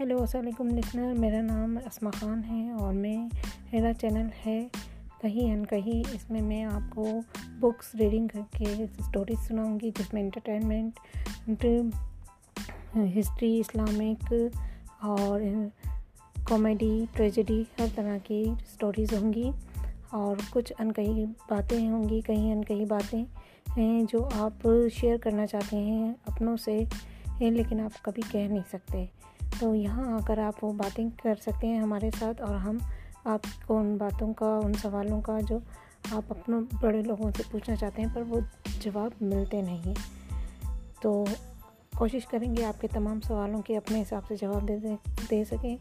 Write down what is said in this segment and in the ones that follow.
Hello, السلام علیکم listener, میرا نام اسما خان ہے اور میں میرا چینل ہے کہیں ان کہیں۔ اس میں میں آپ کو بکس ریڈنگ کر کے اسٹوریز سناؤں گی، جس میں انٹرٹینمنٹ ہسٹری اسلامک اور کامیڈی ٹریجڈی ہر طرح کی اسٹوریز ہوں گی۔ اور کچھ ان کہیں باتیں ہوں گی، کہیں ان کہیں باتیں ہیں جو آپ شیئر کرنا چاہتے ہیں، اپنوں سے لیکن آپ کبھی کہہ نہیں سکتے۔ تو یہاں آ کر آپ وہ باتیں کر سکتے ہیں ہمارے ساتھ اور ہم آپ کو ان باتوں کا، ان سوالوں کا جو آپ اپنے بڑے لوگوں سے پوچھنا چاہتے ہیں پر وہ جواب ملتے نہیں۔ تو کوشش کریں گے آپ کے تمام سوالوں کے اپنے حساب سے جواب دے دے سکیں۔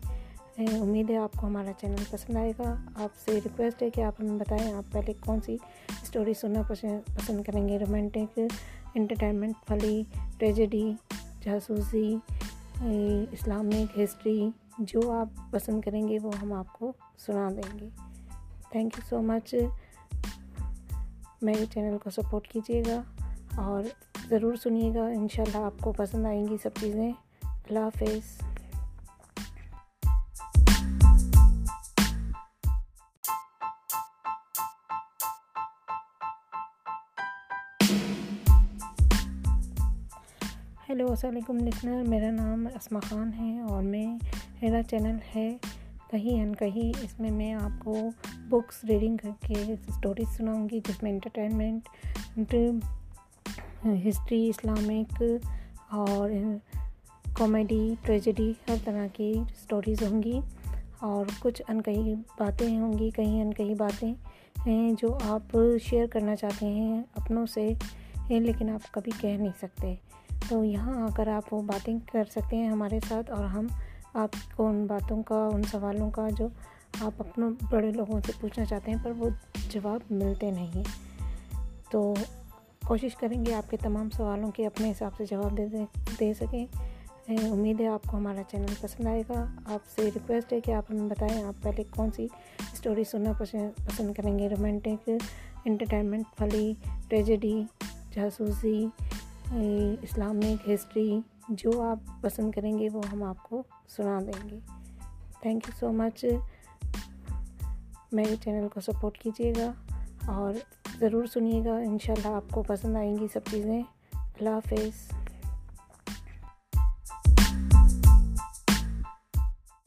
امید ہے آپ کو ہمارا چینل پسند آئے گا۔ آپ سے ریکویسٹ ہے کہ آپ ہمیں بتائیں آپ پہلے کون سی اسٹوری سننا پسند کریں گے رومانٹک انٹرٹینمنٹ والی ٹریجڈی جاسوسی اسلامک ہسٹری جو آپ پسند کریں گے وہ ہم آپ کو سنا دیں گے۔ تھینک یو سو مچ میرے چینل کو سپورٹ کیجیے گا اور ضرور سنیے گا۔ انشاءاللہ آپ کو پسند آئیں گی سب چیزیں۔ اللہ حافظ۔ ہیلو، السلام علیکم لسنر، میرا نام اسما خان ہے اور میں میرا چینل ہے کہیں ان کہیں۔ اس میں میں آپ کو بکس ریڈنگ کر کے اسٹوریز سناؤں گی، جس میں انٹرٹینمنٹ ہسٹری اسلامک اور کامیڈی ٹریجڈی ہر طرح کی اسٹوریز ہوں گی۔ اور کچھ ان کہیں باتیں ہوں گی، کہیں ان کہیں باتیں ہیں جو آپ شیئر کرنا چاہتے ہیں اپنوں سے، لیکن آپ کبھی کہہ نہیں سکتے۔ تو یہاں آ کر آپ وہ باتیں کر سکتے ہیں ہمارے ساتھ اور ہم آپ کو ان باتوں کا، ان سوالوں کا جو آپ اپنے بڑے لوگوں سے پوچھنا چاہتے ہیں پر وہ جواب ملتے نہیں تو کوشش کریں گے آپ کے تمام سوالوں کے اپنے حساب سے جواب دے دے سکیں۔ امید ہے آپ کو ہمارا چینل پسند آئے گا۔ آپ سے ریکویسٹ ہے کہ آپ ہمیں بتائیں آپ پہلے کون سی اسٹوری سننا پسند کریں گے؟ رومانٹک انٹرٹینمنٹ والی ٹریجڈی جاسوسی اسلامک ہسٹری جو آپ پسند کریں گے، وہ ہم آپ کو سنا دیں گے۔ تھینک یو سو مچ میرے چینل کو سپورٹ کیجیے گا اور ضرور سنیے گا۔ انشاءاللہ آپ کو پسند آئیں گی سب چیزیں۔ اللہ حافظ۔